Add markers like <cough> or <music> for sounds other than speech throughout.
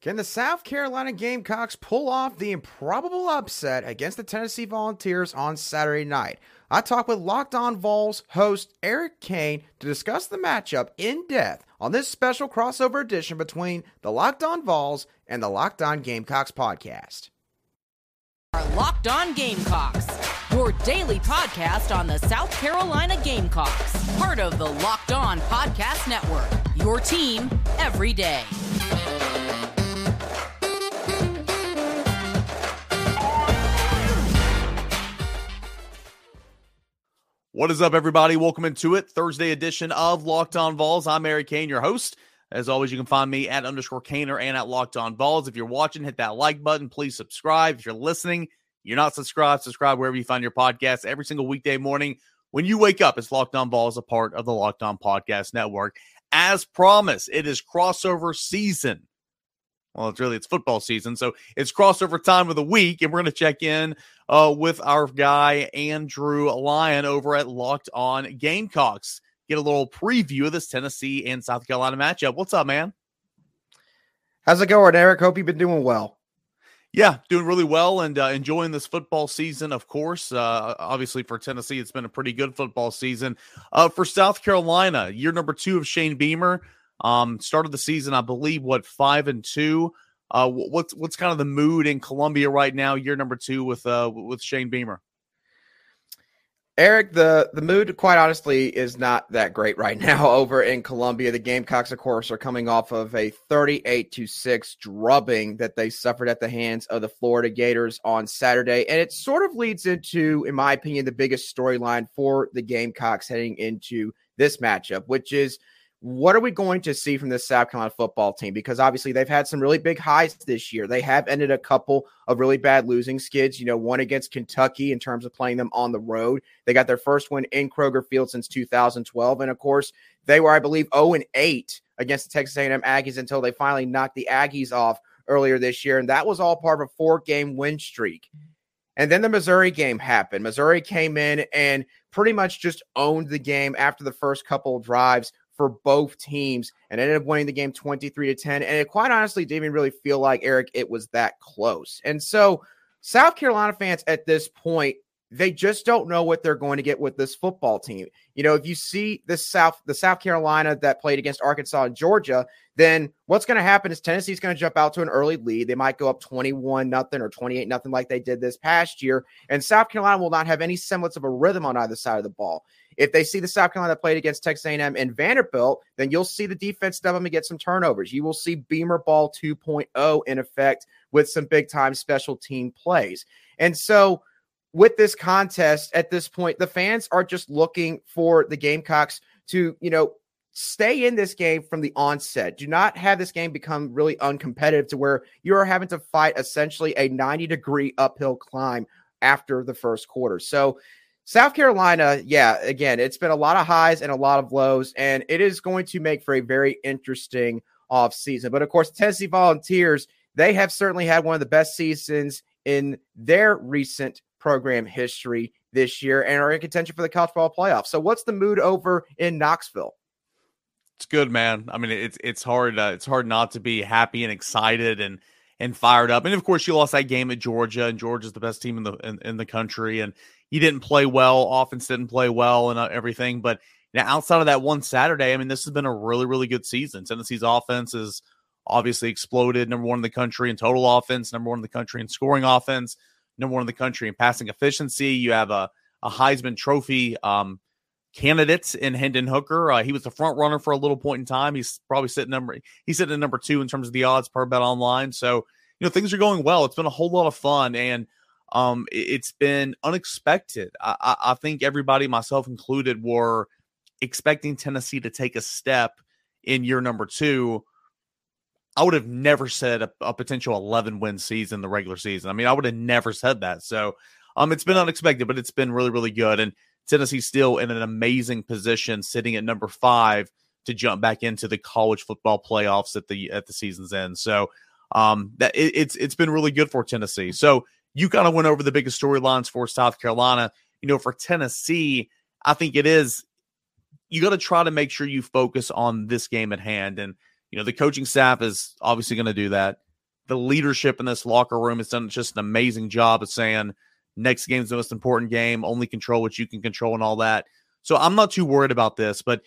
Can the South Carolina Gamecocks pull off the improbable upset against the Tennessee Volunteers on Saturday night? I talked with Locked On Vols host Eric Kane to discuss the matchup in depth on this special crossover edition between the Locked On Vols and the Locked On Gamecocks podcast. Our Locked On Gamecocks, your daily podcast on the South Carolina Gamecocks, part of the Locked On Podcast Network. Your team every day. What is up, everybody? Welcome into it. Thursday edition of Locked On Vols. I'm Eric Kane, your host. As always, you can find me at underscore Cainer and at Locked On Vols. If you're watching, hit that like button. Please subscribe. If you're listening, you're not subscribed, subscribe wherever you find your podcast every single weekday morning. When you wake up, it's Locked On Vols, a part of the Locked On Podcast Network. As promised, it is crossover season well, it's really it's football season, so it's crossover time of the week, and we're going to check in uh, with our guy Andrew Lyon over at Locked On Gamecocks. Get a little preview of this Tennessee and South Carolina matchup. What's up, man? How's it going, Eric? Hope you've been doing well. Yeah, doing really well and uh, enjoying this football season, of course. Uh, obviously, for Tennessee, it's been a pretty good football season. Uh, for South Carolina, year number two of Shane Beamer. Um, started the season, I believe, what five and two. Uh, what's what's kind of the mood in Columbia right now, year number two with uh with Shane Beamer? Eric, the the mood, quite honestly, is not that great right <laughs> now over in Columbia. The Gamecocks, of course, are coming off of a 38 to 6 drubbing that they suffered at the hands of the Florida Gators on Saturday. And it sort of leads into, in my opinion, the biggest storyline for the Gamecocks heading into this matchup, which is what are we going to see from this South Carolina football team? Because obviously they've had some really big highs this year. They have ended a couple of really bad losing skids. You know, one against Kentucky in terms of playing them on the road. They got their first win in Kroger Field since 2012, and of course they were, I believe, 0 and 8 against the Texas A&M Aggies until they finally knocked the Aggies off earlier this year, and that was all part of a four-game win streak. And then the Missouri game happened. Missouri came in and pretty much just owned the game after the first couple of drives for both teams and ended up winning the game 23 to 10. And it quite honestly didn't even really feel like, Eric, it was that close. And so, South Carolina fans at this point, they just don't know what they're going to get with this football team. You know, if you see the South, the South Carolina that played against Arkansas and Georgia, then what's going to happen is Tennessee's going to jump out to an early lead. They might go up 21 nothing or 28 nothing like they did this past year. And South Carolina will not have any semblance of a rhythm on either side of the ball. If they see the South Carolina that played against Texas A&M and Vanderbilt, then you'll see the defense step up and get some turnovers. You will see Beamer Ball 2.0 in effect with some big time special team plays. And so, with this contest at this point, the fans are just looking for the Gamecocks to, you know, stay in this game from the onset. Do not have this game become really uncompetitive to where you are having to fight essentially a 90 degree uphill climb after the first quarter. So South Carolina, yeah, again, it's been a lot of highs and a lot of lows, and it is going to make for a very interesting off season. But of course, Tennessee Volunteers, they have certainly had one of the best seasons in their recent program history this year and are in contention for the college football playoff. So, what's the mood over in Knoxville? It's good, man. I mean, it's it's hard. Uh, it's hard not to be happy and excited and and fired up. And of course, you lost that game at Georgia, and Georgia's the best team in the in, in the country. And he didn't play well. Offense didn't play well, and uh, everything. But now, outside of that one Saturday, I mean, this has been a really, really good season. Tennessee's offense is obviously exploded. Number one in the country in total offense. Number one in the country in scoring offense. Number one in the country in passing efficiency. You have a a Heisman Trophy um, candidates in Hendon Hooker. Uh, he was the front runner for a little point in time. He's probably sitting number he's sitting at number two in terms of the odds per bet online. So you know things are going well. It's been a whole lot of fun, and um, it's been unexpected. I, I think everybody, myself included, were expecting Tennessee to take a step in year number two. I would have never said a, a, potential 11 win season the regular season. I mean, I would have never said that. So, um, it's been unexpected, but it's been really, really good. And Tennessee's still in an amazing position, sitting at number five to jump back into the college football playoffs at the at the season's end. So, um, that it, it's it's been really good for Tennessee. So you kind of went over the biggest storylines for South Carolina. You know, for Tennessee, I think it is you got to try to make sure you focus on this game at hand. And, you know, the coaching staff is obviously going to do that. the leadership in this locker room has done just an amazing job of saying next game's the most important game, only control what you can control and all that. So I'm not too worried about this, but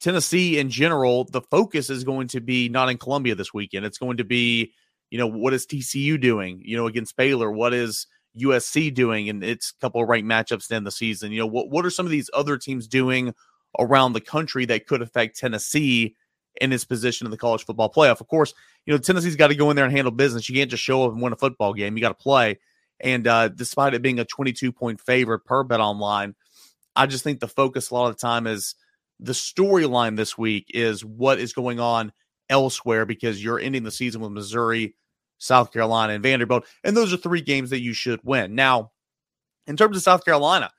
Tennessee in general, the focus is going to be not in Columbia this weekend. It's going to be, you know, what is TCU doing, you know, against Baylor? What is USC doing and its couple of ranked matchups to end the season? You know, what, what are some of these other teams doing around the country that could affect Tennessee in its position in the college football playoff? Of course, you know, Tennessee's got to go in there and handle business. You can't just show up and win a football game. You got to play. And uh, despite it being a 22 point favorite per bet online, I just think the focus a lot of the time is the storyline this week is what is going on elsewhere because you're ending the season with Missouri, South Carolina, and Vanderbilt. And those are three games that you should win. Now, in terms of South Carolina,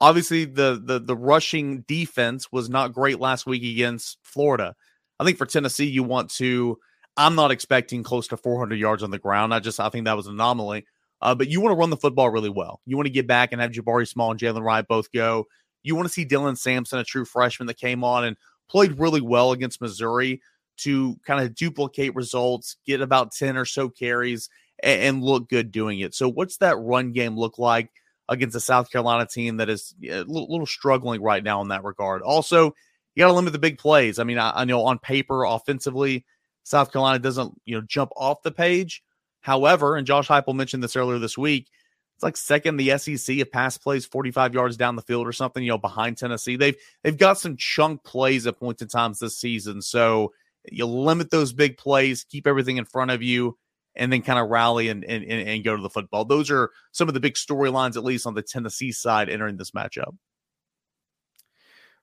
obviously the the the rushing defense was not great last week against Florida. I think for Tennessee, you want to. I'm not expecting close to 400 yards on the ground. I just I think that was an anomaly. Uh, but you want to run the football really well. You want to get back and have Jabari Small and Jaylen Wright both go. You want to see Dylan Sampson, a true freshman that came on and played really well against Missouri to kind of duplicate results, get about 10 or so carries, and, and look good doing it. So, what's that run game look like against a South Carolina team that is a little, little struggling right now in that regard? Also, you got to limit the big plays. I mean, I, I know on paper, offensively, South Carolina doesn't you know jump off the page, However, and Josh Heupel mentioned this earlier this week, it's like second the SEC of pass plays 45 yards down the field or something, you know, behind Tennessee. They've they've got some chunk plays at points in times this season. So you limit those big plays, keep everything in front of you, and then kind of rally and, and, and go to the football. Those are some of the big storylines, at least on the Tennessee side, entering this matchup.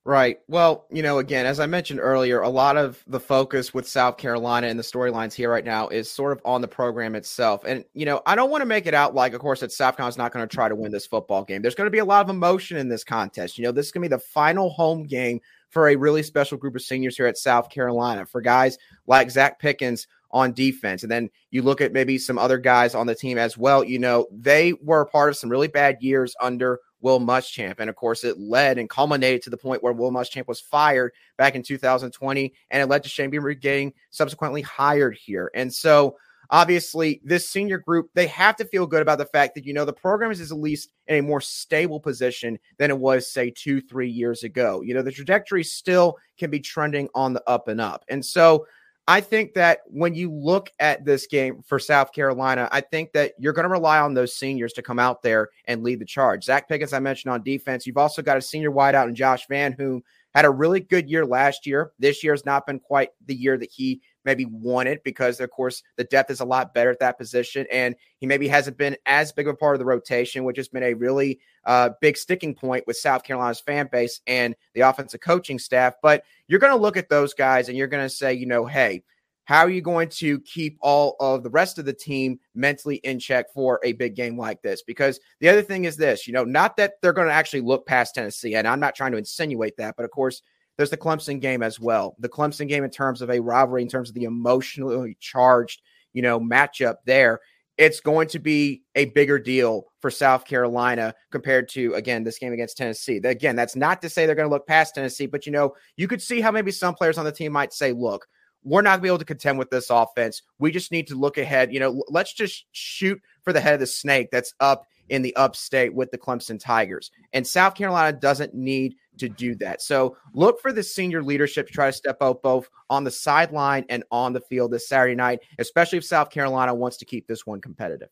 Right. Well, you know, again, as I mentioned earlier, a lot of the focus with South Carolina and the storylines here right now is sort of on the program itself. And, you know, I don't want to make it out like, of course, that South Carolina's not going to try to win this football game. There's going to be a lot of emotion in this contest. You know, this is going to be the final home game for a really special group of seniors here at South Carolina for guys like Zacch Pickens on defense. And then you look at maybe some other guys on the team as well. You know, they were part of some really bad years under Will Muschamp. And of course, it led and culminated to the point where Will Muschamp was fired back in 2020, and it led to Shane Beamer getting subsequently hired here. And so, obviously, this senior group, they have to feel good about the fact that, you know, the program is at least in a more stable position than it was, say, two, three years ago. You know, the trajectory still can be trending on the up and up. And so, I think that when you look at this game for South Carolina, I think that you're going to rely on those seniors to come out there and lead the charge. Zacch Pickens, I mentioned on defense. You've also got a senior wideout in Josh Vann, who had a really good year last year. This year has not been quite the year that he maybe wanted because, of course, the depth is a lot better at that position. And he maybe hasn't been as big of a part of the rotation, which has been a really uh, big sticking point with South Carolina's fan base and the offensive coaching staff. But you're going to look at those guys and you're going to say, you know, hey, how are you going to keep all of the rest of the team mentally in check for a big game like this? Because the other thing is this, you know, not that they're going to actually look past Tennessee, and I'm not trying to insinuate that, but of course, there's the Clemson game as well. The Clemson game, in terms of a rivalry, in terms of the emotionally charged, you know, matchup there, it's going to be a bigger deal for South Carolina compared to, again, this game against Tennessee. Again, that's not to say they're going to look past Tennessee, but, you know, you could see how maybe some players on the team might say, look, we're not going to be able to contend with this offense. We just need to look ahead. You know, let's just shoot for the head of the snake that's up in the upstate with the Clemson Tigers. And South Carolina doesn't need to do that. So look for the senior leadership to try to step out both on the sideline and on the field this Saturday night, especially if South Carolina wants to keep this one competitive.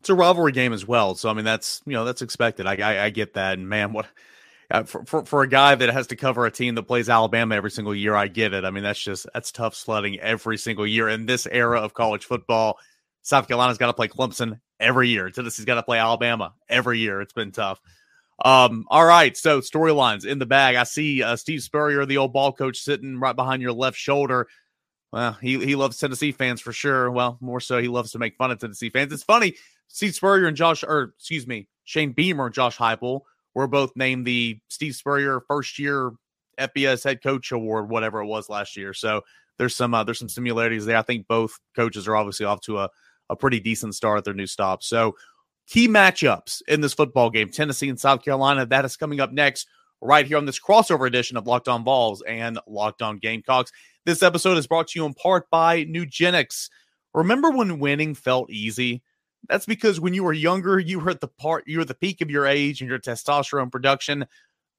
It's a rivalry game as well. So I mean that's you know that's expected. I I, I get that. And man, what uh, for, for, for a guy that has to cover a team that plays Alabama every single year, I get it. I mean, that's just that's tough sledding every single year in this era of college football. South Carolina's got to play Clemson every year. Tennessee's got to play Alabama every year. It's been tough. Um, all right, so storylines in the bag. I see uh, Steve Spurrier, the old ball coach, sitting right behind your left shoulder. Well, he he loves Tennessee fans for sure. Well, more so, he loves to make fun of Tennessee fans. It's funny. Steve Spurrier and Josh, or excuse me, Shane Beamer and Josh Heupel were both named the Steve Spurrier first year FBS head coach award, whatever it was last year. So there's some uh, there's some similarities there. I think both coaches are obviously off to a, a pretty decent start at their new stop. So key matchups in this football game, Tennessee and South Carolina. That is coming up next, right here on this crossover edition of Locked On Vols and Locked On Gamecocks. This episode is brought to you in part by Nugenix. Remember when winning felt easy? That's because when you were younger, you were at the part, you were the peak of your age and your testosterone production.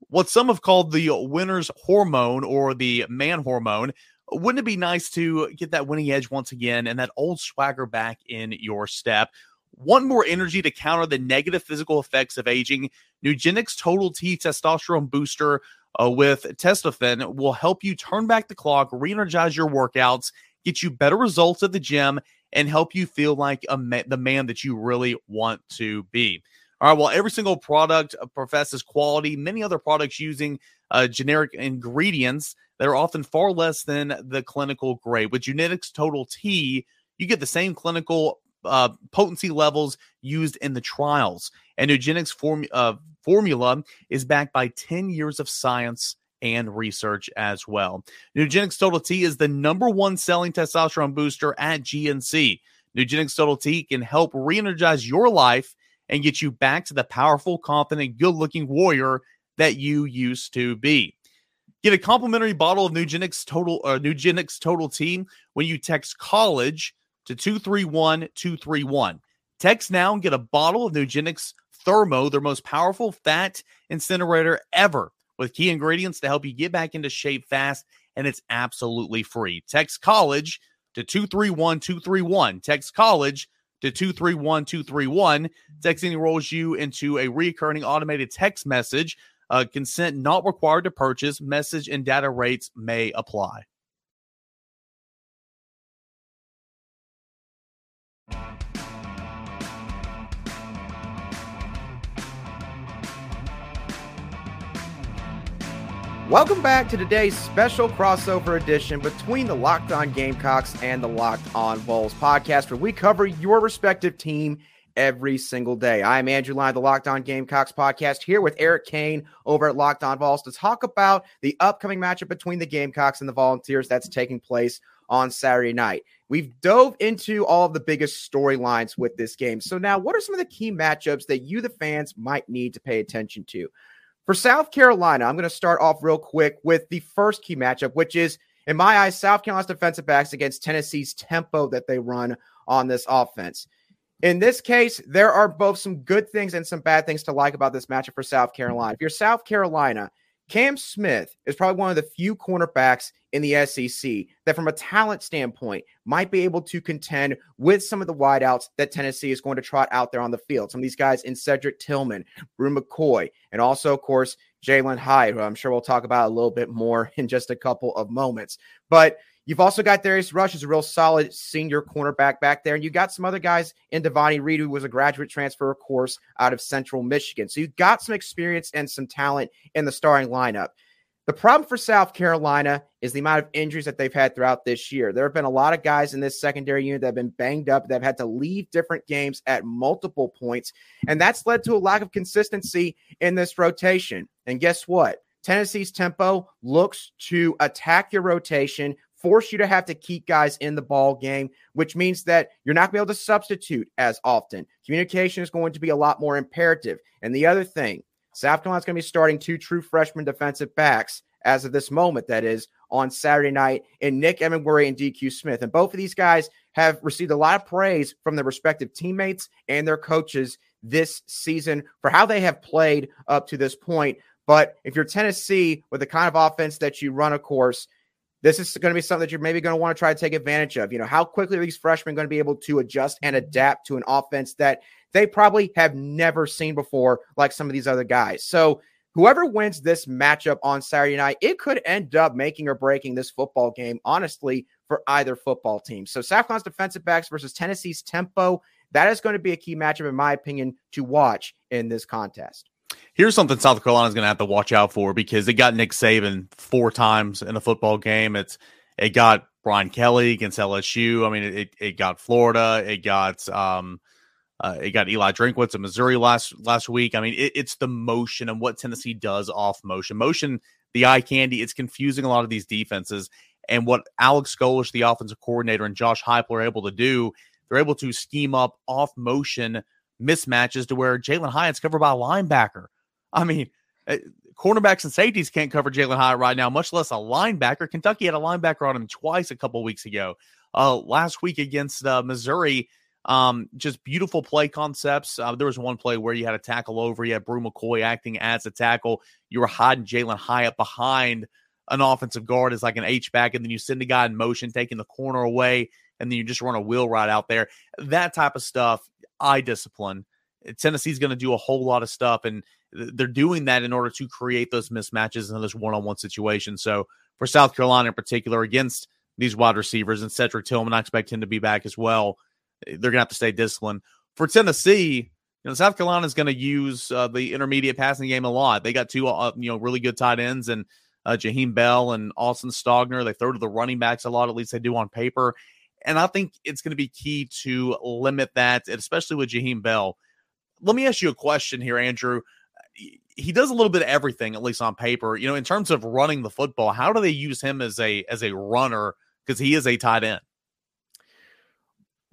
What some have called the winner's hormone or the man hormone. Wouldn't it be nice to get that winning edge once again and that old swagger back in your step? Want more energy to counter the negative physical effects of aging? Nugenix Total T Testosterone Booster uh, with Testofen will help you turn back the clock, re energize your workouts, get you better results at the gym, and help you feel like a ma- the man that you really want to be. All right, well, every single product uh, professes quality. Many other products using uh, generic ingredients that are often far less than the clinical grade. With Nugenix Total T, you get the same clinical uh, potency levels used in the trials. And Nugenix form, uh, formula is backed by 10 years of science and research as well. Nugenix Total T is the number one selling testosterone booster at GNC. Nugenix Total T can help re energize your life and get you back to the powerful, confident, good looking warrior that you used to be. Get a complimentary bottle of Nugenix Total uh, Nugenix Total T when you text college to 231 231. Text now and get a bottle of Nugenix Thermo, their most powerful fat incinerator ever, with key ingredients to help you get back into shape fast, and it's absolutely free. Text college to 231 231. Text college to 231 231. Texting enrolls you into a recurring automated text message. Uh, consent not required to purchase. Message and data rates may apply. Welcome back to today's special crossover edition between the Locked On Gamecocks and the Locked On Vols podcast, where we cover your respective team every single day. I'm Andrew Line, the Locked On Gamecocks podcast, here with Eric Kane over at Locked On Vols to talk about the upcoming matchup between the Gamecocks and the Volunteers that's taking place on Saturday night. We've dove into all of the biggest storylines with this game. So now, what are some of the key matchups that you, the fans, might need to pay attention to? For South Carolina, I'm going to start off real quick with the first key matchup, which is, in my eyes, South Carolina's defensive backs against Tennessee's tempo that they run on this offense. In this case, there are both some good things and some bad things to like about this matchup for South Carolina. If you're South Carolina, Cam Smith is probably one of the few cornerbacks in the SEC that, from a talent standpoint, might be able to contend with some of the wideouts that Tennessee is going to trot out there on the field. Some of these guys in Cedric Tillman, Bru McCoy, and also, of course, Jalin Hyatt, who I'm sure we'll talk about a little bit more <laughs> in just a couple of moments. But You've also got Darius Rush as a real solid senior cornerback back there. And you got some other guys in Devonni Reed, who was a graduate transfer, of course, out of Central Michigan. So you've got some experience and some talent in the starting lineup. The problem for South Carolina is the amount of injuries that they've had throughout this year. There have been a lot of guys in this secondary unit that have been banged up, that have had to leave different games at multiple points. And that's led to a lack of consistency in this rotation. And guess what? Tennessee's tempo looks to attack your rotation, force you to have to keep guys in the ball game, which means that you're not going to be able to substitute as often. Communication is going to be a lot more imperative. And the other thing, South Carolina's going to be starting two true freshman defensive backs as of this moment, that is, on Saturday night in Nick Emmanwori and DQ Smith. And both of these guys have received a lot of praise from their respective teammates and their coaches this season for how they have played up to this point. But if you're Tennessee with the kind of offense that you run, of course, this is going to be something that you're maybe going to want to try to take advantage of. You know, how quickly are these freshmen going to be able to adjust and adapt to an offense that they probably have never seen before, like some of these other guys? So, whoever wins this matchup on Saturday night, it could end up making or breaking this football game, honestly, for either football team. So, Carolina's defensive backs versus Tennessee's tempo, that is going to be a key matchup, in my opinion, to watch in this contest. Here's something South Carolina's going to have to watch out for because they got Nick Saban four times in a football game. It's it got Brian Kelly against LSU. I mean, it it got Florida. It got um, uh, it got Eli Drinkwitz of Missouri last last week. I mean, it, it's the motion and what Tennessee does off motion. Motion, the eye candy. It's confusing a lot of these defenses. And what Alex Golesh, the offensive coordinator, and Josh Heupel are able to do, they're able to scheme up off motion mismatches to where Jalin Hyatt's covered by a linebacker. I mean, uh, cornerbacks and safeties can't cover Jalin Hyatt right now, much less a linebacker. Kentucky had a linebacker on him twice a couple weeks ago. uh, last week against uh, Missouri. Um, just beautiful play concepts. Uh, there was one play where you had a tackle over, you had Bru McCoy acting as a tackle. You were hiding Jalen Hyatt behind an offensive guard as like an H back, and then you send a guy in motion, taking the corner away, and then you just run a wheel right out there. That type of stuff, eye discipline. Tennessee's going to do a whole lot of stuff, and they're doing that in order to create those mismatches and those one-on-one situations. So for South Carolina in particular, against these wide receivers and Cedric Tillman, I expect him to be back as well. They're going to have to stay disciplined. For Tennessee, you know, South Carolina is going to use uh, the intermediate passing game a lot. They got two, uh, you know, really good tight ends and uh, Jaheim Bell and Austin Stogner. They throw to the running backs a lot, at least they do on paper. And I think it's going to be key to limit that, especially with Jaheim Bell. Let me ask you a question here, Andrew. He does a little bit of everything, at least on paper. You know, in terms of running the football, how do they use him as a as a runner? Because he is a tight end.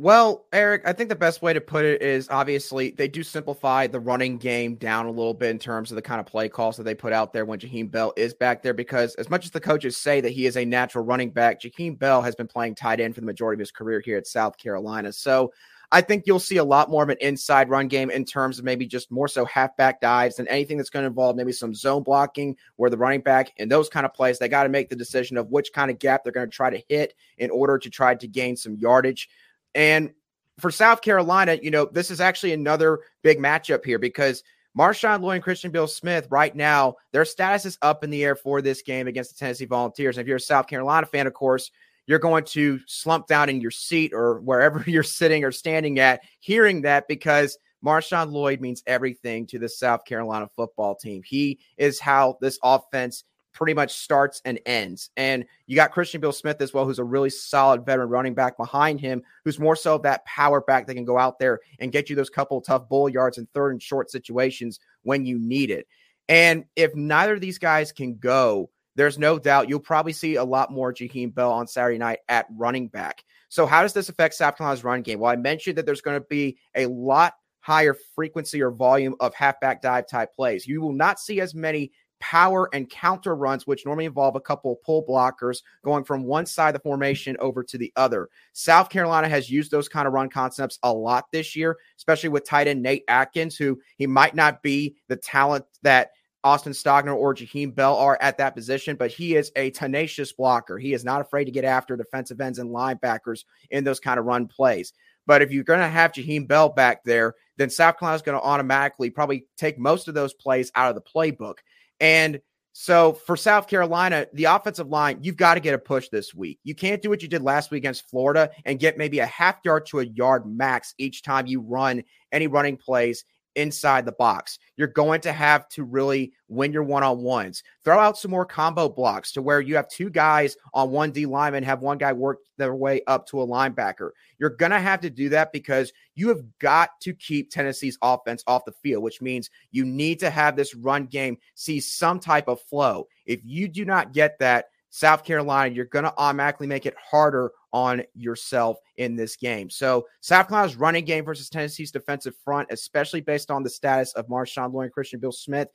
Well, Eric, I think the best way to put it is obviously they do simplify the running game down a little bit in terms of the kind of play calls that they put out there when Jaheim Bell is back there. Because as much as the coaches say that he is a natural running back, Jaheim Bell has been playing tight end for the majority of his career here at South Carolina. So I think you'll see a lot more of an inside run game in terms of maybe just more so halfback dives than anything that's going to involve maybe some zone blocking where the running back and those kind of plays, they got to make the decision of which kind of gap they're going to try to hit in order to try to gain some yardage. And for South Carolina, you know, this is actually another big matchup here because Marshawn Lloyd and Christian Beal Smith, right now, their status is up in the air for this game against the Tennessee Volunteers. And if you're a South Carolina fan, of course, you're going to slump down in your seat or wherever <laughs> you're sitting or standing at, hearing that because Marshawn Lloyd means everything to the South Carolina football team. He is how this offense pretty much starts and ends. And you got Christian Beal Smith as well, who's a really solid veteran running back behind him, who's more so that power back that can go out there and get you those couple tough bull yards in third and short situations when you need it. And if neither of these guys can go, there's no doubt you'll probably see a lot more Jaheim Bell on Saturday night at running back. So, how does this affect South Carolina's run game? Well, I mentioned that there's going to be a lot higher frequency or volume of halfback dive type plays. You will not see as many power and counter runs, which normally involve a couple of pull blockers going from one side of the formation over to the other. South Carolina has used those kind of run concepts a lot this year, especially with tight end Nate Atkins, who he might not be the talent that Austin Stogner or Jaheim Bell are at that position, but he is a tenacious blocker. He is not afraid to get after defensive ends and linebackers in those kind of run plays. But if you're going to have Jaheim Bell back there, then South Carolina is going to automatically probably take most of those plays out of the playbook. And so for South Carolina, the offensive line, you've got to get a push this week. You can't do what you did last week against Florida and get maybe a half yard to a yard max each time you run any running plays inside the box. You're going to have to really win your one on ones. Throw out some more combo blocks to where you have two guys on one D lineman, have one guy work their way up to a linebacker. You're going to have to do that because you have got to keep Tennessee's offense off the field, which means you need to have this run game see some type of flow. If you do not get that, South Carolina, you're going to automatically make it harder on yourself in this game. So, South Carolina's running game versus Tennessee's defensive front, especially based on the status of Marshawn Lloyd and Christian Beal Smith,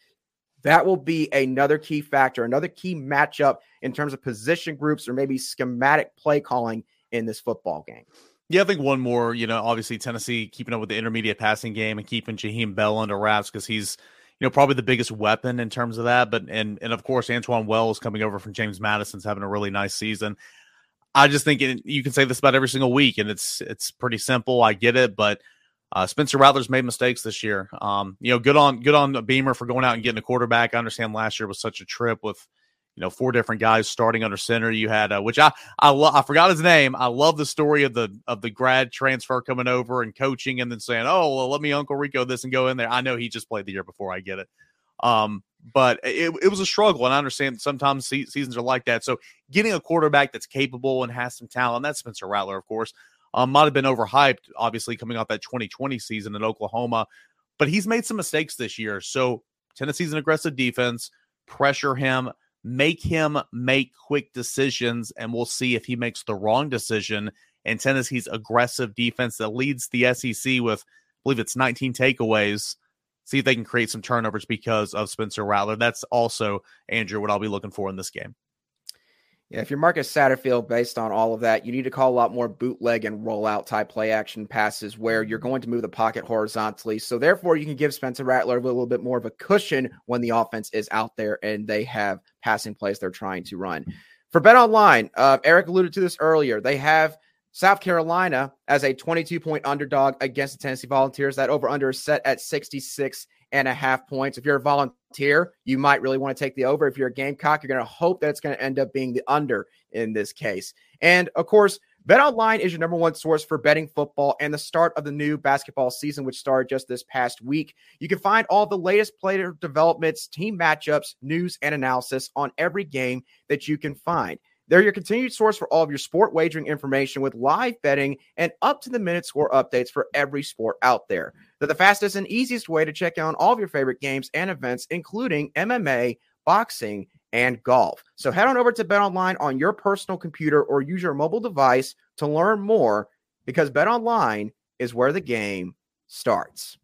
that will be another key factor, another key matchup in terms of position groups or maybe schematic play calling in this football game. Yeah, I think one more, you know, obviously Tennessee keeping up with the intermediate passing game and keeping Jaheim Bell under wraps because he's know, probably the biggest weapon in terms of that. But and and of course, Antwane Wells coming over from James Madison's having a really nice season. I just think it, you can say this about every single week, and it's it's pretty simple. I get it, but uh, Spencer Rattler's made mistakes this year. Um, you know, good on good on Beamer for going out and getting a quarterback. I understand last year was such a trip with you know four different guys starting under center. You had uh, which I I lo- I forgot his name. I love the story of the of the grad transfer coming over and coaching and then saying, "Oh, well, let me Uncle Rico this and go in there." I know he just played the year before. I get it. Um, but it, it was a struggle, and I understand sometimes se- seasons are like that. So getting a quarterback that's capable and has some talent, that's Spencer Rattler, of course, um, might have been overhyped, obviously coming off that 2020 season in Oklahoma, but he's made some mistakes this year. So Tennessee's an aggressive defense. Pressure him, make him make quick decisions, and we'll see if he makes the wrong decision. And Tennessee's aggressive defense that leads the SEC with, I believe it's 19 takeaways. See if they can create some turnovers because of Spencer Rattler. That's also, Andrew, what I'll be looking for in this game. Yeah, if you're Marcus Satterfield, based on all of that, you need to call a lot more bootleg and rollout type play action passes where you're going to move the pocket horizontally. So therefore, you can give Spencer Rattler a little bit more of a cushion when the offense is out there and they have passing plays they're trying to run. For Bet Online, uh, Eric alluded to this earlier. They have South Carolina as a 22 point underdog against the Tennessee Volunteers. That over under is set at 66 and a half points. If you're a volunteer, you might really want to take the over. If you're a Gamecock, you're going to hope that it's going to end up being the under in this case. And of course, Bet Online is your number one source for betting football and the start of the new basketball season, which started just this past week. You can find all the latest player developments, team matchups, news, and analysis on every game that you can find. They're your continued source for all of your sport wagering information with live betting and up to the minute score updates for every sport out there. They're the fastest and easiest way to check out all of your favorite games and events, including MMA, boxing, and golf. So head on over to Bet Online on your personal computer or use your mobile device to learn more because Bet Online is where the game starts.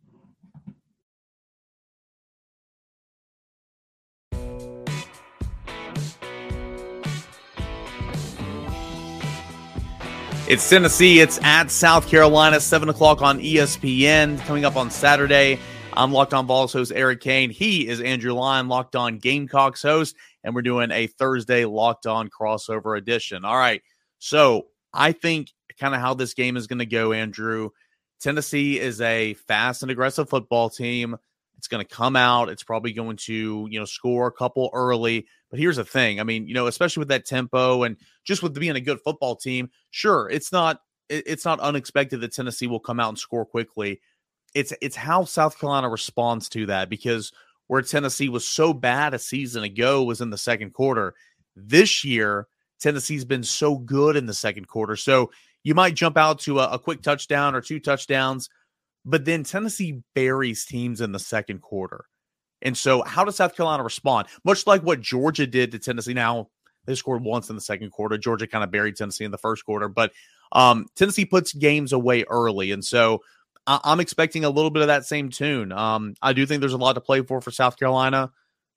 It's Tennessee. It's at South Carolina, 7 o'clock on ESPN. Coming up on Saturday, I'm Locked On Vols host Eric Kane. He is Andrew Lyon, Locked On Gamecocks host, and we're doing a Thursday Locked On crossover edition. All right. So I think kind of how this game is going to go, Andrew. Tennessee is a fast and aggressive football team. It's going to come out. It's probably going to, you know, score a couple early. But here's the thing. I mean, you know, especially with that tempo and just with being a good football team, sure, it's not it's not unexpected that Tennessee will come out and score quickly. It's it's how South Carolina responds to that because where Tennessee was so bad a season ago was in the second quarter. This year, Tennessee's been so good in the second quarter. So you might jump out to a, a quick touchdown or two touchdowns but then Tennessee buries teams in the second quarter. And so, how does South Carolina respond? Much like what Georgia did to Tennessee. Now, they scored once in the second quarter. Georgia kind of buried Tennessee in the first quarter, but um, Tennessee puts games away early. And so, I- am expecting a little bit of that same tune. Um, I do think there's a lot to play for for South Carolina.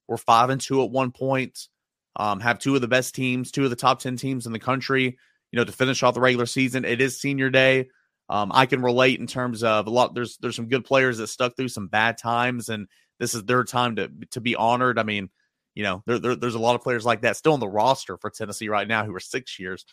We're five and two at one point. Um, have two of the best teams, two of the top 10 teams in the country, you know, to finish off the regular season. It is senior day. Um, I can relate in terms of a lot. There's there's some good players that stuck through some bad times, and this is their time to to be honored. I mean, you know, there, there, there's a lot of players like that still on the roster for Tennessee right now who are six years.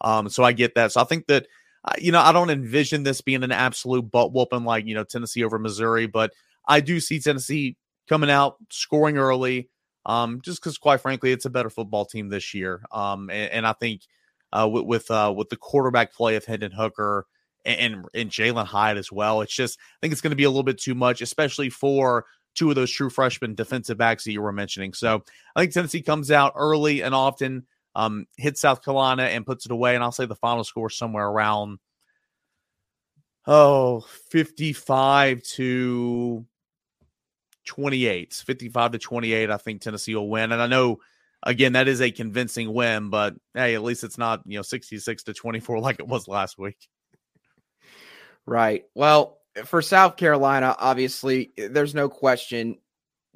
Um, so I get that. So I think that uh, you know I don't envision this being an absolute butt whooping like you know Tennessee over Missouri, but I do see Tennessee coming out scoring early. Um, just because quite frankly, it's a better football team this year. Um, and, and I think uh, with with, uh, with the quarterback play of Hendon Hooker and and Jalin Hyatt as well. It's just I think it's going to be a little bit too much, especially for two of those true freshman defensive backs that you were mentioning. So I think Tennessee comes out early and often, um, hits South Carolina and puts it away. And I'll say the final score somewhere around oh 55 to 28 55 to 28 i think tennessee will win and i know again that is a convincing win but hey at least it's not you know 66 to 24 like it was last week Right. Well, for South Carolina, obviously, eh, there's no question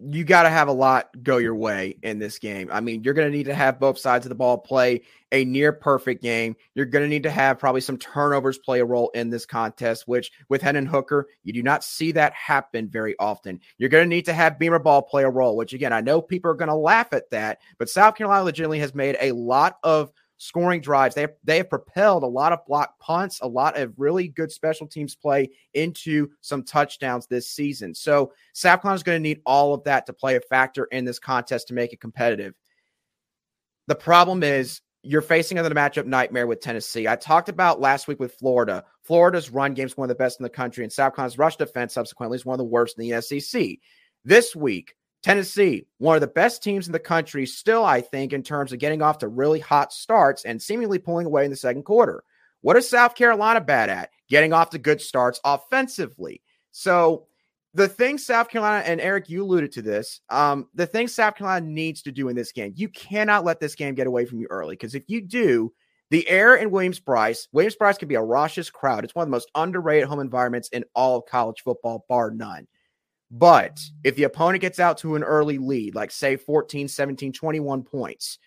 you got to have a lot go your way in this game. I mean, you're going to need to have both sides of the ball play a near perfect game. You're going to need to have probably some turnovers play a role in this contest, which with Hendon Hooker, you do not see that happen very often. You're going to need to have Beamer Ball play a role, which again, I know people are going to laugh at that, but South Carolina legitimately has made a lot of scoring drives. They have, they have propelled a lot of block punts, a lot of really good special teams play into some touchdowns this season. So Carolina is going to need all of that to play a factor in this contest to make it competitive. The problem is you're facing another matchup nightmare with Tennessee. I talked about last week with Florida. Florida's run game is one of the best in the country, and South Carolina's rush defense subsequently is one of the worst in the SEC. This week, Tennessee, one of the best teams in the country, still, I think, in terms of getting off to really hot starts and seemingly pulling away in the second quarter. What is South Carolina bad at? Getting off to good starts offensively. So, the thing South Carolina, and Eric, you alluded to this, um, the thing South Carolina needs to do in this game, you cannot let this game get away from you early because if you do, the air in Williams-Brice, Williams Brice can be a raucous crowd. It's one of the most underrated home environments in all of college football, bar none. But if the opponent gets out to an early lead, like say 14, 17, 21 points,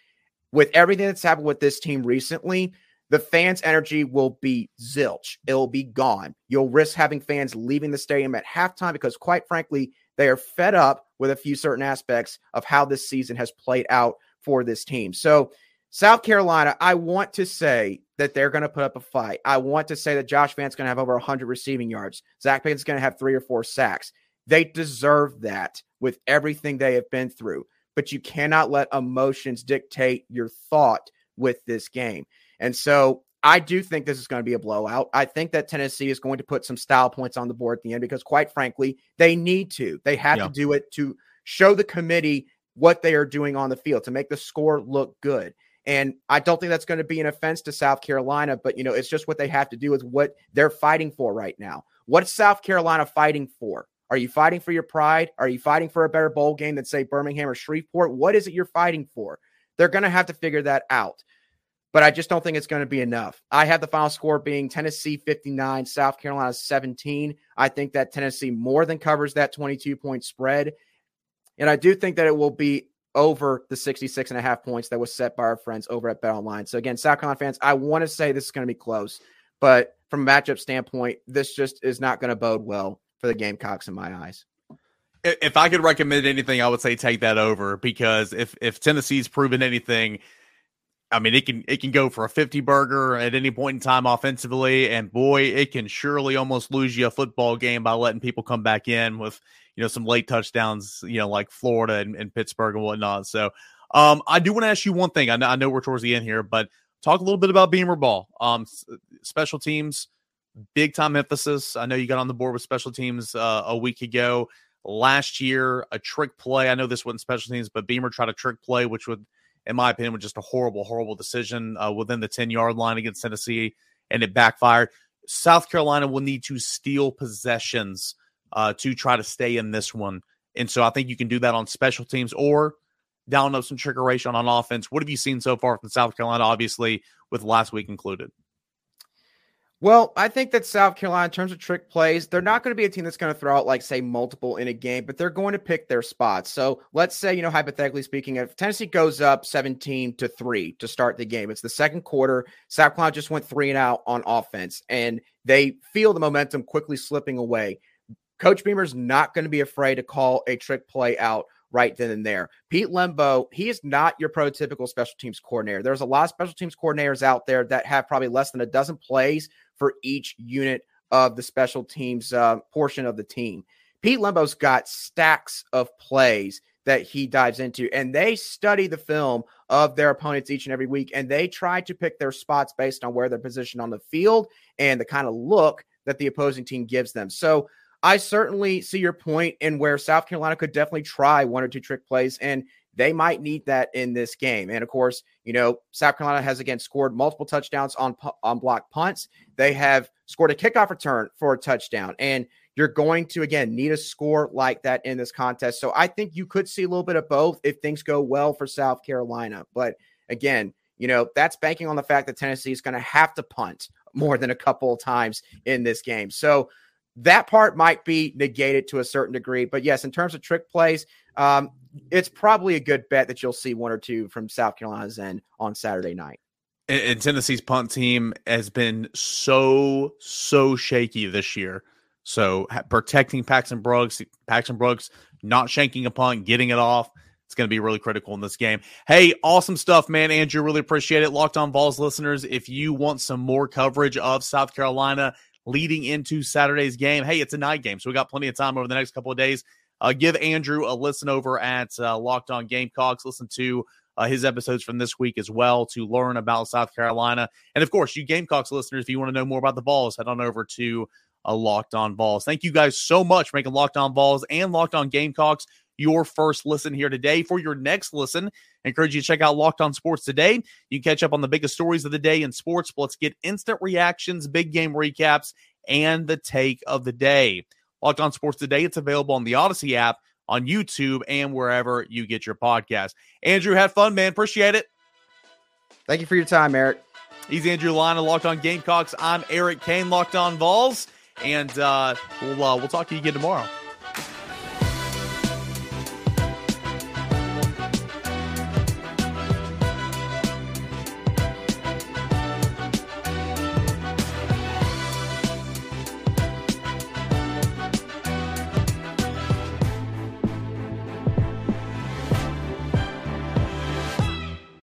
with everything that's happened with this team recently, the fans' energy will be zilch. It'll be gone. You'll risk having fans leaving the stadium at halftime because, quite frankly, they are fed up with a few certain aspects of how this season has played out for this team. So, South Carolina, I want to say that they're going to put up a fight. I want to say that Josh Vance's going to have over 100 receiving yards. Zach Pittman's going to have three or four sacks. They deserve that with everything they have been through. But you cannot let emotions dictate your thought with this game. And so I do think this is going to be a blowout. I think that Tennessee is going to put some style points on the board at the end because, quite frankly, they need to. They have yeah. to do it to show the committee what they are doing on the field to make the score look good. And I don't think that's going to be an offense to South Carolina, but you know, it's just what they have to do with what they're fighting for right now. What's South Carolina fighting for? Are you fighting for your pride? Are you fighting for a better bowl game than say Birmingham or Shreveport? What is it you're fighting for? They're going to have to figure that out but I just don't think it's going to be enough. I have the final score being Tennessee 59, South Carolina 17. I think that Tennessee more than covers that 22 point spread. And I do think that it will be over the 66 and a half points that was set by our friends over at Bet Online. So again, South Carolina fans, I want to say this is going to be close, but from a matchup standpoint, this just is not going to bode well for the Gamecocks in my eyes. If I could recommend anything, I would say take that over because if if Tennessee's proven anything – I mean, it can it can go for a 50 burger at any point in time offensively, and boy, it can surely almost lose you a football game by letting people come back in with you know some late touchdowns, you know, like Florida and, and Pittsburgh and whatnot. So, um, I do want to ask you one thing. I know, I know we're towards the end here, but talk a little bit about Beamer ball. Um, special teams, big time emphasis. I know you got on the board with special teams uh, a week ago. Last year, a trick play. I know this wasn't special teams, but Beamer tried a trick play, which would in my opinion, was just a horrible, horrible decision uh, within the 10 yard line against Tennessee, and it backfired. South Carolina will need to steal possessions uh, to try to stay in this one. And so I think you can do that on special teams or down up some trickeration on offense. What have you seen so far from South Carolina, obviously, with last week included? Well, I think that South Carolina, in terms of trick plays, they're not going to be a team that's going to throw out, like, say, multiple in a game, but they're going to pick their spots. So let's say, you know, hypothetically speaking, if Tennessee goes up 17 to 3 to start the game, it's the second quarter. South Carolina just went three and out on offense, and they feel the momentum quickly slipping away. Coach Beamer's not going to be afraid to call a trick play out right then and there. Pete Lembo, he is not your prototypical special teams coordinator. There's a lot of special teams coordinators out there that have probably less than a dozen plays for each unit of the special teams uh, portion of the team. Pete Lembo's got stacks of plays that he dives into, and they study the film of their opponents each and every week, and they try to pick their spots based on where they're positioned on the field and the kind of look that the opposing team gives them. So I certainly see your point in where South Carolina could definitely try one or two trick plays, and they might need that in this game. And of course, you know, South Carolina has again scored multiple touchdowns on on block punts. They have scored a kickoff return for a touchdown, and you're going to again need a score like that in this contest. So I think you could see a little bit of both if things go well for South Carolina. But again, you know, that's banking on the fact that Tennessee is going to have to punt more than a couple of times in this game. So that part might be negated to a certain degree. But yes, in terms of trick plays, um, it's probably a good bet that you'll see one or two from South Carolina's end on Saturday night. And, Tennessee's punt team has been so so shaky this year. So protecting Paxton Brooks, Paxton Brooks not shanking a punt, getting it off. It's going to be really critical in this game. Hey, awesome stuff, man. Andrew, really appreciate it. Locked on Vols listeners, if you want some more coverage of South Carolina leading into Saturday's game, hey, it's a night game. So we got plenty of time over the next couple of days uh, give Andrew a listen over at uh, Locked On Gamecocks. Listen to uh, his episodes from this week as well to learn about South Carolina. And of course, you Gamecocks listeners, if you want to know more about the Vols, head on over to uh, Locked On Vols. Thank you guys so much for making Locked On Vols and Locked On Gamecocks your first listen here today. For your next listen, I encourage you to check out Locked On Sports today. You can catch up on the biggest stories of the day in sports. Let's get instant reactions, big game recaps, and the take of the day. Locked On Sports Today. It's available on the Audacy app, on YouTube, and wherever you get your podcast. Andrew, had fun, man. Appreciate it. Thank you for your time, Eric. He's Andrew Lina, Locked On Gamecocks. I'm Eric Kane, Locked On Vols, and uh, we'll uh, we'll talk to you again tomorrow.